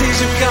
preciso